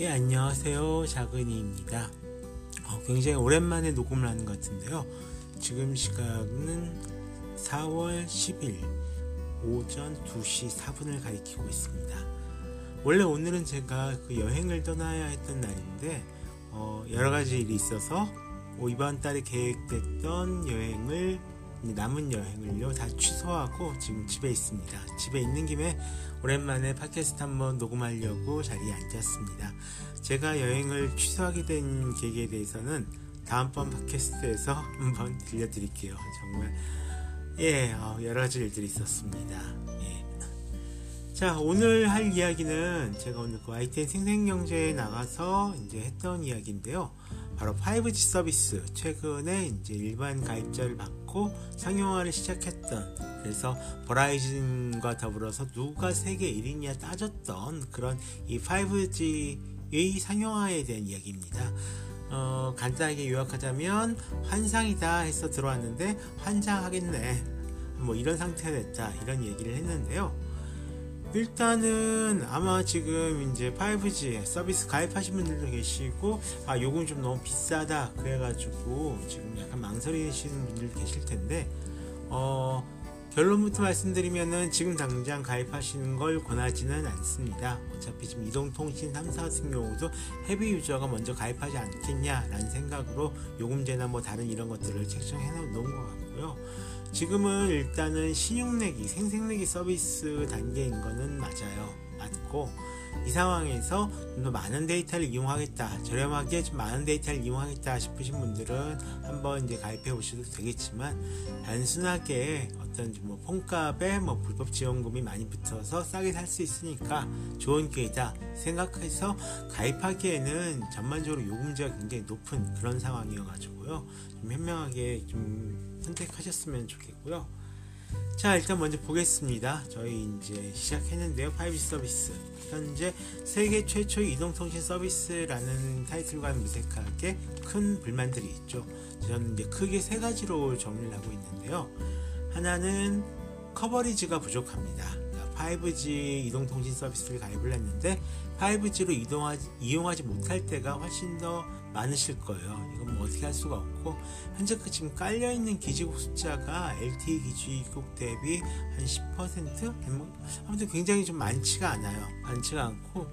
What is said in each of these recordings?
예, 안녕하세요. 자근이입니다. 어, 굉장히 오랜만에 녹음을 하는 것 같은데요. 지금 시각은 4월 10일 오전 2시 4분을 가리키고 있습니다. 원래 오늘은 제가 그 여행을 떠나야 했던 날인데, 어, 여러 가지 일이 있어서 이번 달에 계획됐던 여행을 남은 여행을요 다 취소하고 지금 집에 있습니다. 집에 있는 김에 오랜만에 팟캐스트 한번 녹음하려고 자리에 앉았습니다. 제가 여행을 취소하게 된 계기에 대해서는 다음번 팟캐스트에서 한번 들려드릴게요. 정말 예 어, 여러 가지 일들이 있었습니다. 예. 자 오늘 할 이야기는 제가 오늘 그 ITN 생생경제에 나가서 이제 했던 이야기인데요. 바로 5G 서비스 최근에 이제 일반 가입자를 받고 상용화를 시작했던 그래서 버라이즌과 더불어서 누가 세계 1위냐 따졌던 그런 이 5G의 상용화에 대한 이야기입니다. 어, 간단하게 요약하자면 환상이다 해서 들어왔는데 환장하겠네 뭐 이런 상태가 됐다 이런 얘기를 했는데요. 일단은 아마 지금 이제 5G 서비스 가입하신 분들도 계시고 아 요금 좀 너무 비싸다 그래가지고 지금 약간 망설이시는 분들 계실 텐데 어 결론부터 말씀드리면은 지금 당장 가입하시는 걸 권하지는 않습니다. 어차피 지금 이동통신 3사 같은 경우도 헤비 유저가 먼저 가입하지 않겠냐라는 생각으로 요금제나 뭐 다른 이런 것들을 책정해 놓은 것 같고요. 지금은 일단은 신용내기, 생생내기 서비스 단계인 거는 맞아요. 맞고 이 상황에서 좀 더 많은 데이터를 이용하겠다, 저렴하게 좀 많은 데이터를 이용하겠다 싶으신 분들은 한번 이제 가입해 보셔도 되겠지만 단순하게 어떤 뭐 폰값에 뭐 불법 지원금이 많이 붙어서 싸게 살 수 있으니까 좋은 기회다 생각해서 가입하기에는 전반적으로 요금제가 굉장히 높은 그런 상황이어가지고요. 좀 현명하게 좀 선택하셨으면 좋겠고요. 자, 일단 먼저 보겠습니다. 저희 이제 시작했는데요. 5G 서비스. 현재 세계 최초의 이동통신 서비스라는 타이틀과는 무색하게 큰 불만들이 있죠. 저는 이제 크게 세 가지로 정리를 하고 있는데요. 하나는 커버리지가 부족합니다. 5G 이동통신 서비스를 가입을 했는데 5G로 이동하지, 이용하지 못할 때가 훨씬 더 많으실 거예요. 이건 뭐 어떻게 할 수가 없고 현재 그 지금 깔려 있는 기지국 숫자가 LTE 기지국 대비 한 10% 아무튼 굉장히 좀 많지가 않아요. 많지가 않고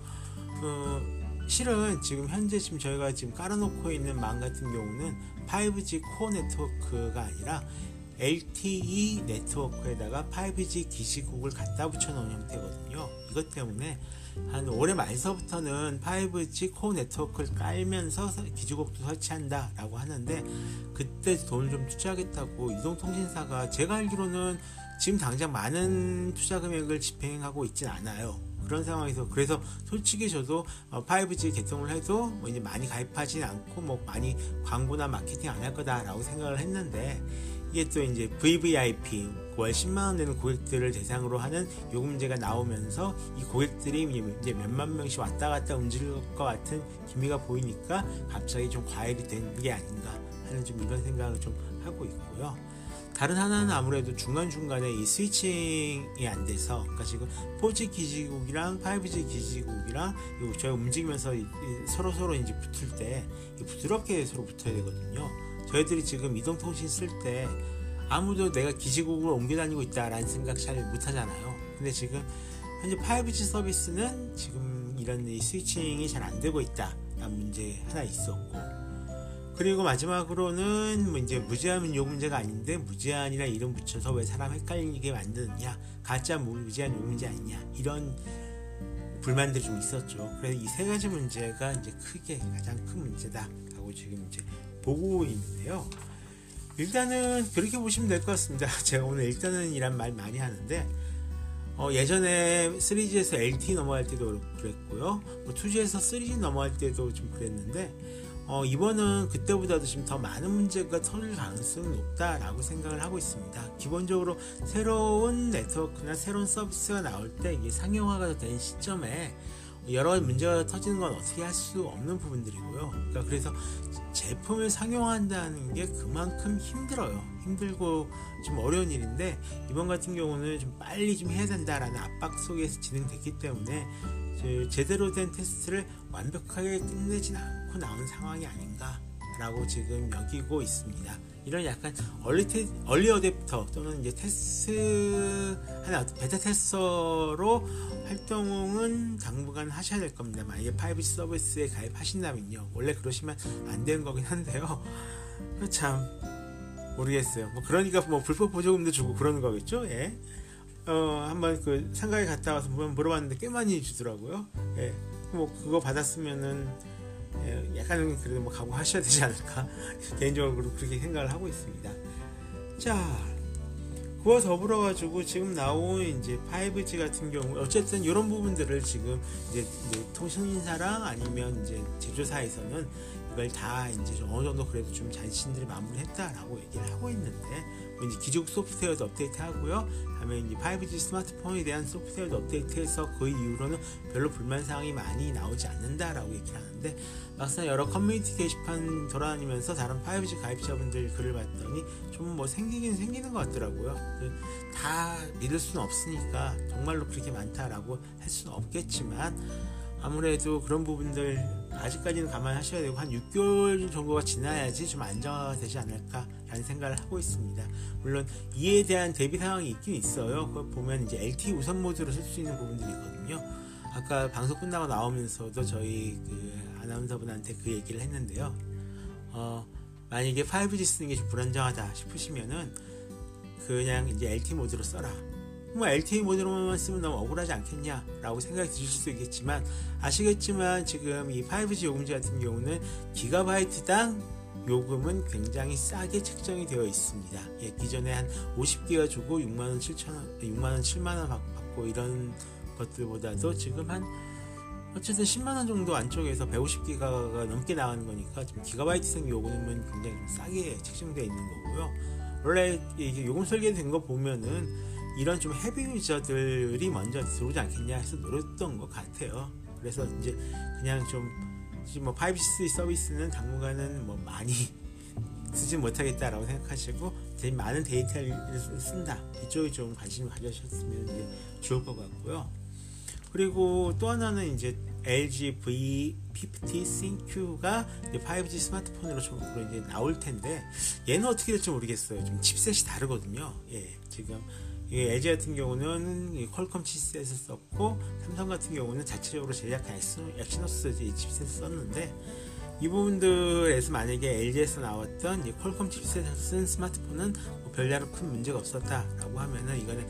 그 실은 지금 현재 지금 저희가 지금 깔아놓고 있는 망 같은 경우는 5G 코어 네트워크가 아니라 LTE 네트워크에다가 5G 기지국을 갖다 붙여 놓은 형태거든요. 이것 때문에 한 올해 말서부터는 5G 코어 네트워크를 깔면서 기지국도 설치한다 라고 하는데 그때 돈을 좀 투자하겠다고 이동통신사가 제가 알기로는 지금 당장 많은 투자 금액을 집행하고 있진 않아요. 그런 상황에서 그래서 솔직히 저도 5G 어, 개통을 해도 뭐 이제 많이 가입하진 않고 뭐 많이 광고나 마케팅 안 할 거다라고 생각을 했는데 이게 또 이제 VVIP 월 10만 원 되는 고객들을 대상으로 하는 요금제가 나오면서 이 고객들이 이제 몇만 명씩 왔다 갔다 움직일 것 같은 기미가 보이니까 갑자기 좀 과열이 된 게 아닌가 하는 좀 이런 생각을 좀 하고 있고요. 다른 하나는 아무래도 중간중간에 이 스위칭이 안 돼서 그러니까 지금 4G 기지국이랑 5G 기지국이랑 저희 움직이면서 서로 서로 이제 붙을 때 부드럽게 서로 붙어야 되거든요. 저희들이 지금 이동통신 쓸 때 아무도 내가 기지국으로 옮겨 다니고 있다라는 생각 잘 못하잖아요. 근데 지금 현재 5G 서비스는 지금 이런 스위칭이 잘 안 되고 있다라는 문제 하나 있었고 그리고 마지막으로는 뭐 이제 무제한 요금제가 아닌데 무제한이라 이름 붙여서 왜 사람 헷갈리게 만드느냐 가짜 무제한 요금제 아니냐 이런 불만들이 좀 있었죠. 그래서 이 세 가지 문제가 이제 크게 가장 큰 문제다라고 지금 이제 보고 있는데요. 일단은 그렇게 보시면 될 것 같습니다. 제가 오늘 일단은 이란 말 많이 하는데 어, 예전에 3G에서 LTE 넘어갈 때도 그랬고요. 뭐 2G에서 3G 넘어갈 때도 좀 그랬는데 어, 이번은 그때보다도 지금 더 많은 문제가 터질 가능성이 높다라고 생각을 하고 있습니다. 기본적으로 새로운 네트워크나 새로운 서비스가 나올 때 이게 상용화가 된 시점에 여러 문제가 터지는 건 어떻게 할 수 없는 부분들이고요. 그러니까 그래서 제품을 상용화한다는 게 그만큼 힘들어요. 힘들고 좀 어려운 일인데 이번 같은 경우는 좀 빨리 좀 해야 된다라는 압박 속에서 진행됐기 때문에 제대로 된 테스트를 완벽하게 끝내진 않고 나온 상황이 아닌가라고 지금 여기고 있습니다. 이런 약간 얼리 테, 얼리 어댑터 또는 이제 테스트 하나 베타 테스터로 활동은 당분간 하셔야 될 겁니다. 만약에 5G 서비스에 가입하신다면요. 원래 그러시면 안 되는 거긴 한데요. 참 모르겠어요. 뭐 그러니까 뭐 불법 보조금도 주고 그러는 거겠죠. 예. 어, 한번 그 상가에 갔다 와서 물어봤는데 꽤 많이 주더라고요. 예. 뭐 그거 받았으면은 예, 약간은 그래도 뭐 각오하셔야 되지 않을까 개인적으로 그렇게 생각을 하고 있습니다. 자, 그와 더불어 가지고 지금 나온 이제 5G 같은 경우 어쨌든 이런 부분들을 지금 이제 통신사랑 아니면 이제 제조사에서는 이걸 다 이제 어느 정도 그래도 좀 자신들이 마무리했다라고 얘기를 하고 있는데 뭐 이제 기존 소프트웨어도 업데이트하고요. 다음에 이제 5G 스마트폰에 대한 소프트웨어도 업데이트해서 그 이후로는 별로 불만 사항이 많이 나오지 않는다라고 얘기를 하는데 막상 여러 커뮤니티 게시판 돌아다니면서 다른 5G 가입자분들 글을 봤더니 좀 뭐 생기긴 생기는 것 같더라고요. 다 믿을 수는 없으니까 정말로 그렇게 많다라고 할 수는 없겠지만 아무래도 그런 부분들 아직까지는 감안하셔야 되고 한 6개월 정도가 지나야지 좀 안정화되지 않을까라는 생각을 하고 있습니다. 물론 이에 대한 대비 상황이 있긴 있어요. 그걸 보면 이제 LTE 우선 모드로 쓸 수 있는 부분들이 있거든요. 아까 방송 끝나고 나오면서도 저희 그 아나운서분한테 그 얘기를 했는데요. 어, 만약에 5G 쓰는 게 좀 불안정하다 싶으시면은 그냥 이제 LTE 모드로 써라. 뭐 LTE 모드로만 쓰면 너무 억울하지 않겠냐 라고 생각이 드실 수도 있겠지만 아시겠지만 지금 이 5G 요금제 같은 경우는 기가바이트당 요금은 굉장히 싸게 책정이 되어 있습니다. 예, 기존에 한 50기가 주고 6만원 7천원, 6만원 7만원 받고 이런 것들보다도 지금 한 어쨌든 10만원 정도 안쪽에서 150기가가 넘게 나가는 거니까 지금 기가바이트생 요금은 굉장히 싸게 책정되어 있는 거고요. 원래 이게 요금 설계된 거 보면은 이런 좀 헤비 유저들이 먼저 들어오지 않겠냐 해서 노렸던 것 같아요. 그래서 이제 그냥 좀뭐 5G 서비스는 당분간은 뭐 많이 쓰지 못하겠다라고 생각하시고 제일 많은 데이터를 쓴다 이쪽에 좀 관심을 가져셨으면 이제 좋을 것 같고요. 그리고 또 하나는 이제 LG V50 ThinQ가 5G 스마트폰으로 이제 나올 텐데 얘는 어떻게 될지 모르겠어요. 좀 칩셋이 다르거든요. 예, 지금 LG 같은 경우는 퀄컴 칩셋을 썼고 삼성 같은 경우는 자체적으로 제작한 엑시노스 칩셋을 썼는데 이 부분들에서 만약에 LG에서 나왔던 퀄컴 칩셋을 쓴 스마트폰은 뭐 별다른 큰 문제가 없었다라고 하면은 이거는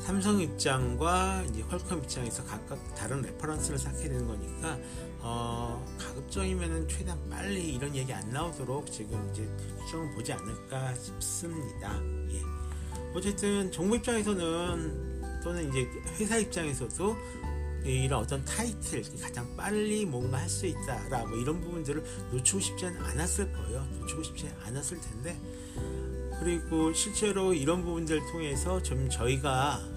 삼성 입장과 이제 퀄컴 입장에서 각각 다른 reference를 쌓게 되는 거니까 어, 가급적이면은 최대한 빨리 이런 얘기 안 나오도록 지금 이제 추정을 보지 않을까 싶습니다. 예. 어쨌든 정부 입장에서는 또는 이제 회사 입장에서도 이런 어떤 타이틀 가장 빨리 뭔가 할 수 있다라 뭐 이런 부분들을 놓치고 싶지 않았을 거예요. 놓치고 싶지 않았을 텐데 그리고 실제로 이런 부분들을 통해서 좀 저희가 그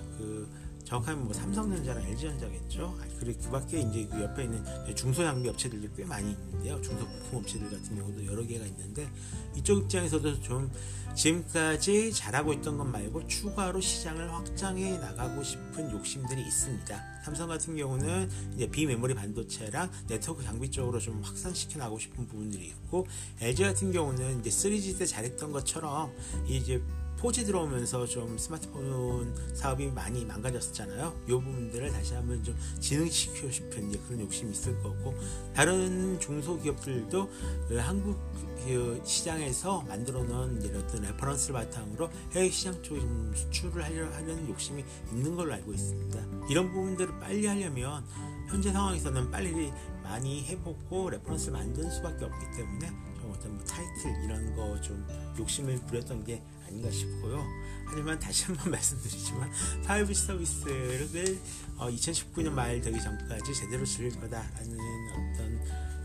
정확하면 뭐 삼성전자랑 LG전자겠죠. 그리고 그 밖에 이제 그 옆에 있는 중소장비 업체들도 꽤 많이 있는데요. 중소부품 업체들 같은 경우도 여러 개가 있는데 이쪽 입장에서도 좀 지금까지 잘하고 있던 것 말고 추가로 시장을 확장해 나가고 싶은 욕심들이 있습니다. 삼성 같은 경우는 이제 비메모리 반도체랑 네트워크 장비 쪽으로 좀 확산시켜 나가고 싶은 부분들이 있고 LG 같은 경우는 이제 3G 때 잘했던 것처럼 이제 4G 들어오면서 좀 스마트폰 사업이 많이 망가졌었잖아요. 이 부분들을 다시 한번 좀 진흥시키고 싶은 그런 욕심이 있을 거고 다른 중소기업들도 그 한국 그 시장에서 만들어 놓은 어떤 reference를 바탕으로 해외 시장 쪽에 좀 수출을 하려 하는 욕심이 있는 걸로 알고 있습니다. 이런 부분들을 빨리 하려면 현재 상황에서는 빨리 많이 해보고 reference를 만드는 수밖에 없기 때문에 좀 어떤 뭐 타이틀 이런 거 좀 욕심을 부렸던 게 아닌가 싶고요. 하지만 다시 한번 말씀드리지만 5G 서비스를 2019년 어, 말 되기 전까지 제대로 즐길 거다라는 어떤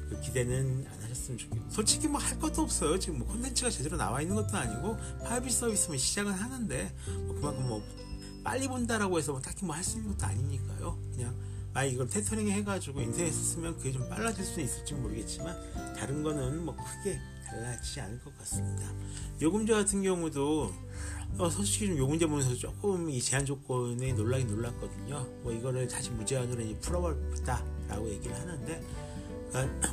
그 기대는 안 하셨으면 좋겠고 솔직히 뭐 할 것도 없어요. 지금 뭐 콘텐츠가 제대로 나와 있는 것도 아니고 5G 서비스면 시작은 하는데 뭐 그만큼 뭐 빨리 본다라고 해서 뭐 딱히 뭐 할 수 있는 것도 아니니까요. 그냥 아 이걸 테터링 해가지고 인쇄해서 쓰면 그게 좀 빨라질 수 있을지 모르겠지만 다른 거는 뭐 크게 달라지지 않을 것 같습니다. 요금제 같은 경우도 어, 솔직히 좀 요금제 보면서 조금 이 제한 조건에 놀라긴 놀랐거든요. 뭐 이거를 다시 무제한으로 이제 풀어버렸다라고 얘기를 하는데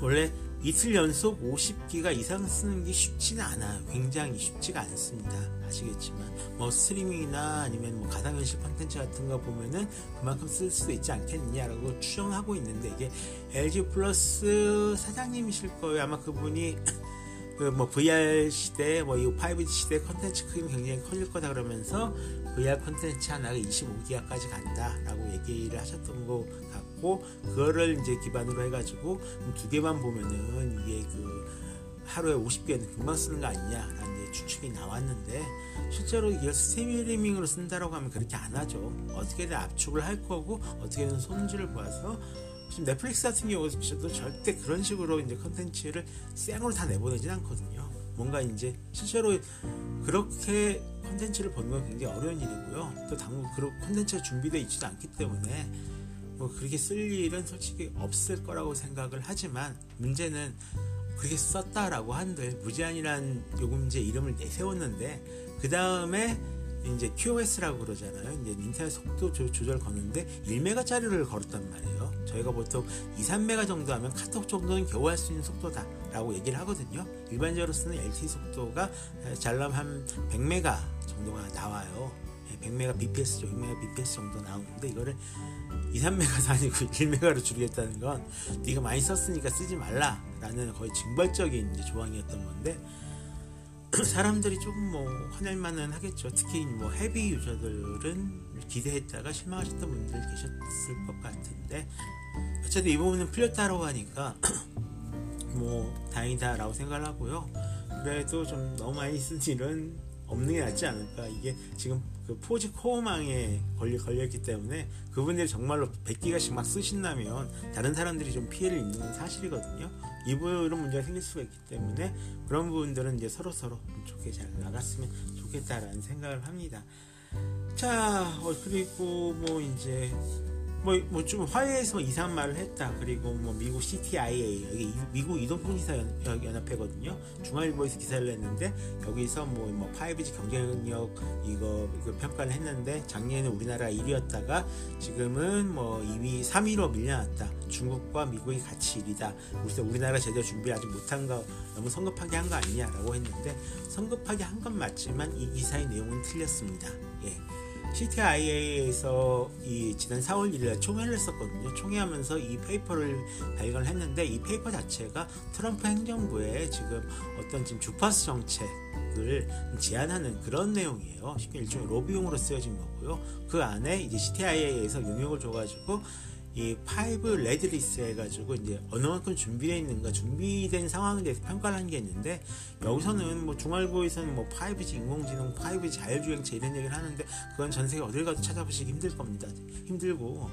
원래 이틀 연속 50기가 이상 쓰는 게 쉽지는 않아요. 굉장히 쉽지가 않습니다. 아시겠지만 뭐 스트리밍이나 아니면 뭐 가상현실 콘텐츠 같은 거 보면은 그만큼 쓸 수도 있지 않겠느냐라고 추정하고 있는데 이게 LG 플러스 사장님이실 거예요. 아마 그분이 그뭐 VR 시대, 뭐 이 5G 시대 콘텐츠 크기는 굉장히 커질 거다 그러면서 VR 콘텐츠 하나가 25기가까지 간다라고 얘기를 하셨던 것 같고 그거를 이제 기반으로 해가지고 두 개만 보면은 이게 그 하루에 50기가는 금방 쓰는 거 아니냐라는 추측이 나왔는데 실제로 이걸 스트리밍으로 쓴다라고 하면 그렇게 안 하죠. 어떻게든 압축을 할 거고 어떻게든 손질을 보아서 지금 넷플릭스 같은 경우도 절대 그런 식으로 이제 컨텐츠를 생으로 다 내보내진 않거든요. 뭔가 이제 실제로 그렇게 컨텐츠를 보는 건 굉장히 어려운 일이고요. 또 당분 그런 컨텐츠가 준비되어 있지도 않기 때문에 뭐 그렇게 쓸 일은 솔직히 없을 거라고 생각을 하지만 문제는 그렇게 썼다라고 한들 무제한이란 요금제 이름을 내세웠는데 그 다음에 이제 QoS라고 그러잖아요. 이제 인터넷 속도 조, 절 거는데 1메가짜리를 걸었단 말이에요. 저희가 보통 2, 3메가 정도 하면 카톡 정도는 겨우 할 수 있는 속도다라고 얘기를 하거든요. 일반적으로 쓰는 LTE 속도가 잘나면 한 100메가 정도가 나와요. 100메가 bps죠. 100메가 bps 정도 나오는데 이거를 2, 3메가도 아니고 1메가로 줄이겠다는 건 네가 많이 썼으니까 쓰지 말라라는 거의 징벌적인 조항이었던 건데 사람들이 조금 뭐 화낼만은 하겠죠. 특히 뭐 헤비 유저들은 기대했다가 실망하셨던 분들 계셨을 것 같은데 어쨌든 이 부분은 풀렸다고 하니까 뭐 다행이다라고 생각을 하고요. 그래도 좀 너무 많이 쓴 일은 없는 게 낫지 않을까. 이게 지금 그 포지 코어망에 걸려, 걸렸기 때문에 그분들이 정말로 100기가씩 막 쓰신다면 다른 사람들이 좀 피해를 입는 사실이거든요. 이런 문제가 생길 수가 있기 때문에 그런 부분들은 이제 서로 서로 좋게 잘 나갔으면 좋겠다라는 생각을 합니다. 자, 어, 그리고 뭐 이제 뭐 좀 화해해서 이상한 말을 했다. 그리고 뭐 미국 CTIA 여기 미국 이동통신사 연합회거든요. 중앙일보에서 기사를 냈는데 여기서 뭐, 뭐 5G 경쟁력 이거, 이거 평가를 했는데 작년에 우리나라 1위였다가 지금은 뭐 2위, 3위로 밀려났다. 중국과 미국이 같이 1위다. 그래서 우리나라 제대로 준비 아직 못한 거 너무 성급하게 한 거 아니냐라고 했는데 성급하게 한 건 맞지만 이 기사의 내용은 틀렸습니다. 예. CTIA에서 이 지난 4월 1일 총회를 했었거든요. 총회하면서 이 페이퍼를 발견했는데 이 페이퍼 자체가 트럼프 행정부의 지금 어떤 지금 주파수 정책을 제안하는 그런 내용이에요. 쉽게 일종의 로비용으로 쓰여진 거고요. 그 안에 이제 CTIA에서 용역을 줘가지고 이 5G readiness 해가지고 이제 어느 만큼 준비되어 있는가 준비된 상황에 대해서 평가를 한 게 있는데 여기서는 뭐 중앙일보에서는 뭐 5G 인공지능, 5G 자율주행차 이런 얘기를 하는데 그건 전 세계 어딜 가도 찾아보시기 힘들 겁니다. 힘들고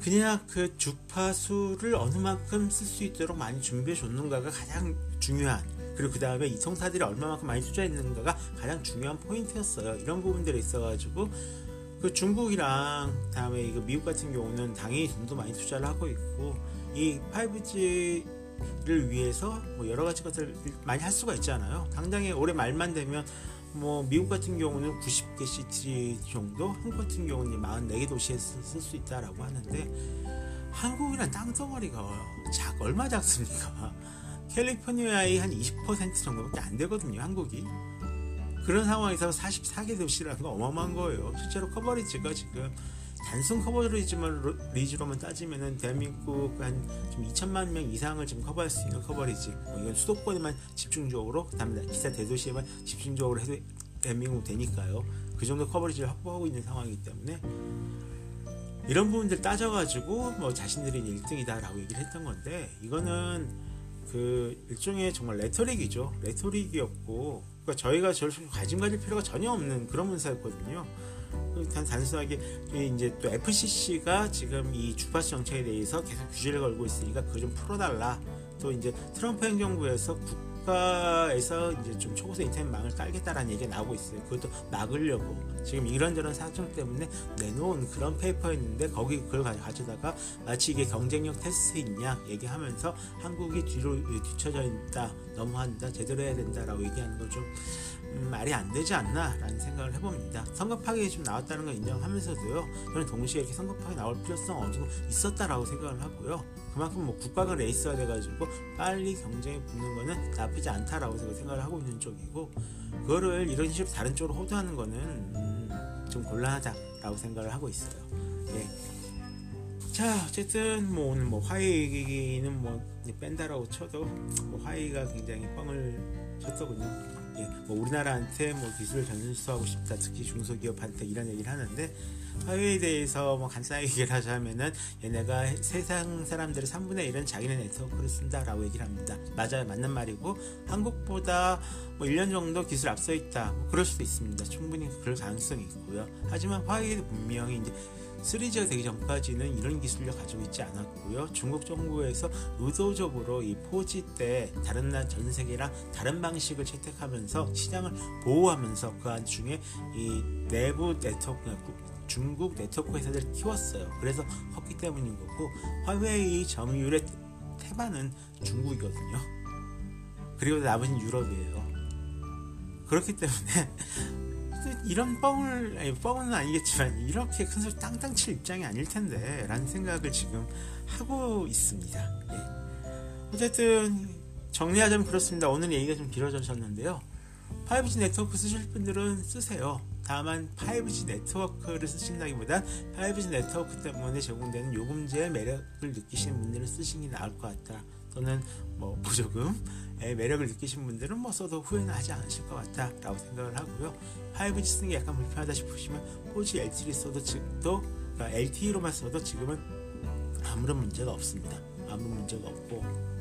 그냥 그 주파수를 어느 만큼 쓸 수 있도록 많이 준비해 줬는가가 가장 중요한 그리고 그 다음에 이통사들이 얼마만큼 많이 투자했는가가 가장 중요한 포인트였어요. 이런 부분들이 있어가지고 그 중국이랑 다음에 이거 미국 같은 경우는 당연히 돈도 많이 투자를 하고 있고 이 5G를 위해서 뭐 여러 가지 것을 많이 할 수가 있잖아요. 당장에 올해 말만 되면 뭐 미국 같은 경우는 90개 city 정도, 한국 같은 경우는 44개 도시에 쓸 수 있다라고 하는데 한국이란 땅덩어리가 작 얼마 작습니까? 캘리포니아의 한 20% 정도밖에 안 되거든요, 한국이. 그런 상황에서 44개 도시라는 건 어마어마한 거예요. 실제로 커버리지가 지금 단순 커버리지만 리즈로만 따지면은 대한민국 한좀 2천만 명 이상을 지금 커버할 수 있는 커버리지. 뭐 이건 수도권에만 집중적으로 그다음에 기타 대도시에만 집중적으로 해도 대한민국 되니까요. 그 정도 커버리지를 확보하고 있는 상황이기 때문에 이런 부분들 따져가지고 뭐 자신들이 1등이다라고 얘기를 했던 건데 이거는 그 일종의 정말 레토릭이죠. 레토릭이었고 그러니까 저희가 저를 관심 가질 필요가 전혀 없는 그런 문서였거든요. 단 단순하게 이제 또 FCC가 지금 이 주파수 정책에 대해서 계속 규제를 걸고 있으니까 그거 좀 풀어달라. 또 이제 트럼프 행정부에서 국 가에서 이제 좀 초고속 인터넷망을 깔겠다라는 얘기가 나오고 있어요. 그것도 막으려고 지금 이런저런 사정 때문에 내놓은 그런 페이퍼였는데 거기 그걸 가져다가 마치 이게 경쟁력 테스트이냥 얘기하면서 한국이 뒤로 뒤쳐져 있다, 너무한다, 제대로 해야 된다라고 얘기하는 건 좀 음, 말이 안 되지 않나 라는 생각을 해봅니다. 성급하게 좀 나왔다는 걸 인정하면서도요. 저는 동시에 이렇게 성급하게 나올 필요성 어느 정도 있었다라고 생각을 하고요. 그만큼 뭐 국가가 레이스가 돼가지고 빨리 경쟁에 붙는 거는 나쁘지 않다라고 생각을 하고 있는 쪽이고 그거를 이런 식으로 다른 쪽으로 호도하는 거는 음, 좀 곤란하다라고 생각을 하고 있어요. 예. 자 어쨌든 뭐 오늘 뭐 화이는 뭐 뺀다라고 쳐도 뭐 화이가 굉장히 뻥을 쳤더군요. 예, 뭐 우리나라한테 뭐 기술을 전수하고 싶다, 특히 중소기업한테 이런 얘기를 하는데 화웨이에 대해서 뭐 간단하게 얘기를 하자면은 얘네가 세상 사람들의 3분의 1은 자기네 네트워크를 쓴다라고 얘기를 합니다. 맞아요, 맞는 말이고 한국보다 뭐 1년 정도 기술 앞서 있다, 뭐 그럴 수도 있습니다. 충분히 그럴 가능성이 있고요. 하지만 화웨이도 분명히 이제 3G가 되기 전까지는 이런 기술을 가지고 있지 않았고요. 중국 정부에서 의도적으로 이 4G 때 다른 나전 세계랑 다른 방식을 채택하면서 시장을 보호하면서 그 안중에 이 내부 네트워크 중국 네트워크 회사들을 키웠어요. 그래서 컸기 때문인 거고 화웨이 점유율의 태반은 중국이거든요. 그리고 나머지는 유럽이에요. 그렇기 때문에 이런 뻥을 아니, 뻥은 아니겠지만 이렇게 큰 소리 땅땅 칠 입장이 아닐 텐데 라는 생각을 지금 하고 있습니다. 예. 어쨌든 정리하자면 그렇습니다. 오늘 얘기가 좀 길어졌었는데요. 5G 네트워크 쓰실 분들은 쓰세요. 다만 5G 네트워크를 쓰신다기보단 5G 네트워크 때문에 제공되는 요금제의 매력을 느끼시는 분들은 쓰시는 게 나을 것 같다. 또는 뭐 보조금의 매력을 느끼신 분들은 뭐 써도 후회는 하지 않으실 것 같다라고 생각을 하고요. 5G 쓰는 게 약간 불편하다 싶으시면 4G LTE를 써도 지금도 그러니까 LTE로만 써도 지금은 아무런 문제가 없습니다. 아무 문제가 없고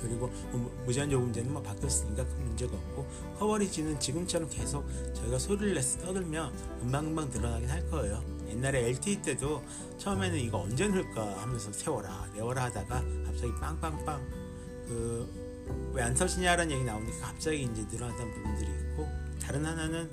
그리고 뭐 무제한 요금제는 뭐 바뀌었으니까 큰 문제가 없고 커버리지는 지금처럼 계속 저희가 소리를 내서 떠들면 금방금방 늘어나긴 할 거예요. 옛날에 LTE 때도 처음에는 이거 언제 넣을까 하면서 세월아 네월아 하다가 갑자기 빵빵빵. 그 왜 안 터지냐라는 얘기 나오니까 갑자기 이제 늘어났던 부분들이 있고 다른 하나는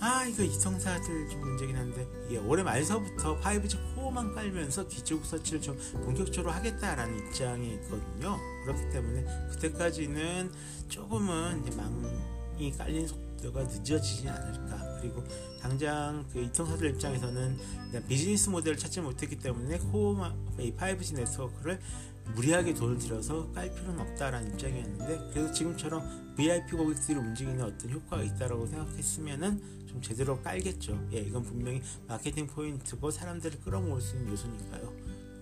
아 이거 이통사들 좀 문제긴 한데 예, 올해 말서부터 5G 코어망 깔면서 기지국 설치를 좀 본격적으로 하겠다라는 입장이 있거든요. 그렇기 때문에 그때까지는 조금은 이제 망이 깔린 속도 가 늦어지지 않을까 그리고 당장 그 이통사들 입장에서는 비즈니스 모델을 찾지 못했기 때문에 코어 이 5G 네트워크를 무리하게 돈을 들여서 깔 필요는 없다라는 입장이었는데 그래서 지금처럼 VIP 고객들이 움직이는 어떤 효과가 있다라고 생각했으면은 좀 제대로 깔겠죠. 예, 이건 분명히 마케팅 포인트고 사람들을 끌어모을 수 있는 요소니까요.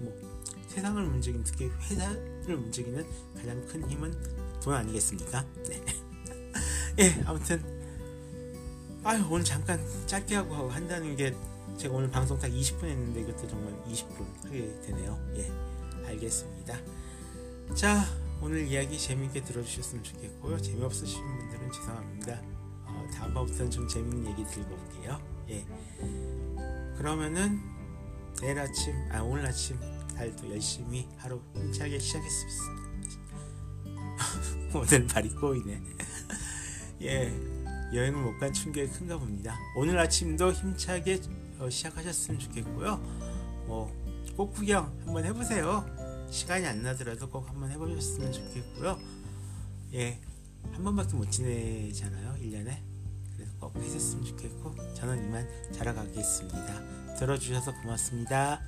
뭐 세상을 움직이는 특히 회사를 움직이는 가장 큰 힘은 돈 아니겠습니까? 네. 예, 아무튼 아유 오늘 잠깐 짧게 하고 한다는 게 제가 오늘 방송 딱 20분 했는데 이것도 정말 20분 하게 되네요. 예. 알겠습니다. 자, 오늘 이야기 재밌게 들어주셨으면 좋겠고요. 재미없으신 분들은 죄송합니다. 어, 다음번부터는 좀 재밌는 얘기 들고 올게요. 예. 그러면은 내일 아침, 아 오늘 아침 달도 열심히 하루 힘차게 시작했습니다. 오늘 발이 꼬이네. 예, 여행을 못 간 충격이 큰가 봅니다. 오늘 아침도 힘차게 어, 시작하셨으면 좋겠고요. 뭐 꼭 구경 한번 해보세요. 시간이 안 나더라도 꼭 한번 해보셨으면 좋겠고요. 예, 한 번밖에 못 지내잖아요, 1년에. 그래서 꼭 하셨으면 좋겠고, 저는 이만 자러 가겠습니다. 들어주셔서 고맙습니다.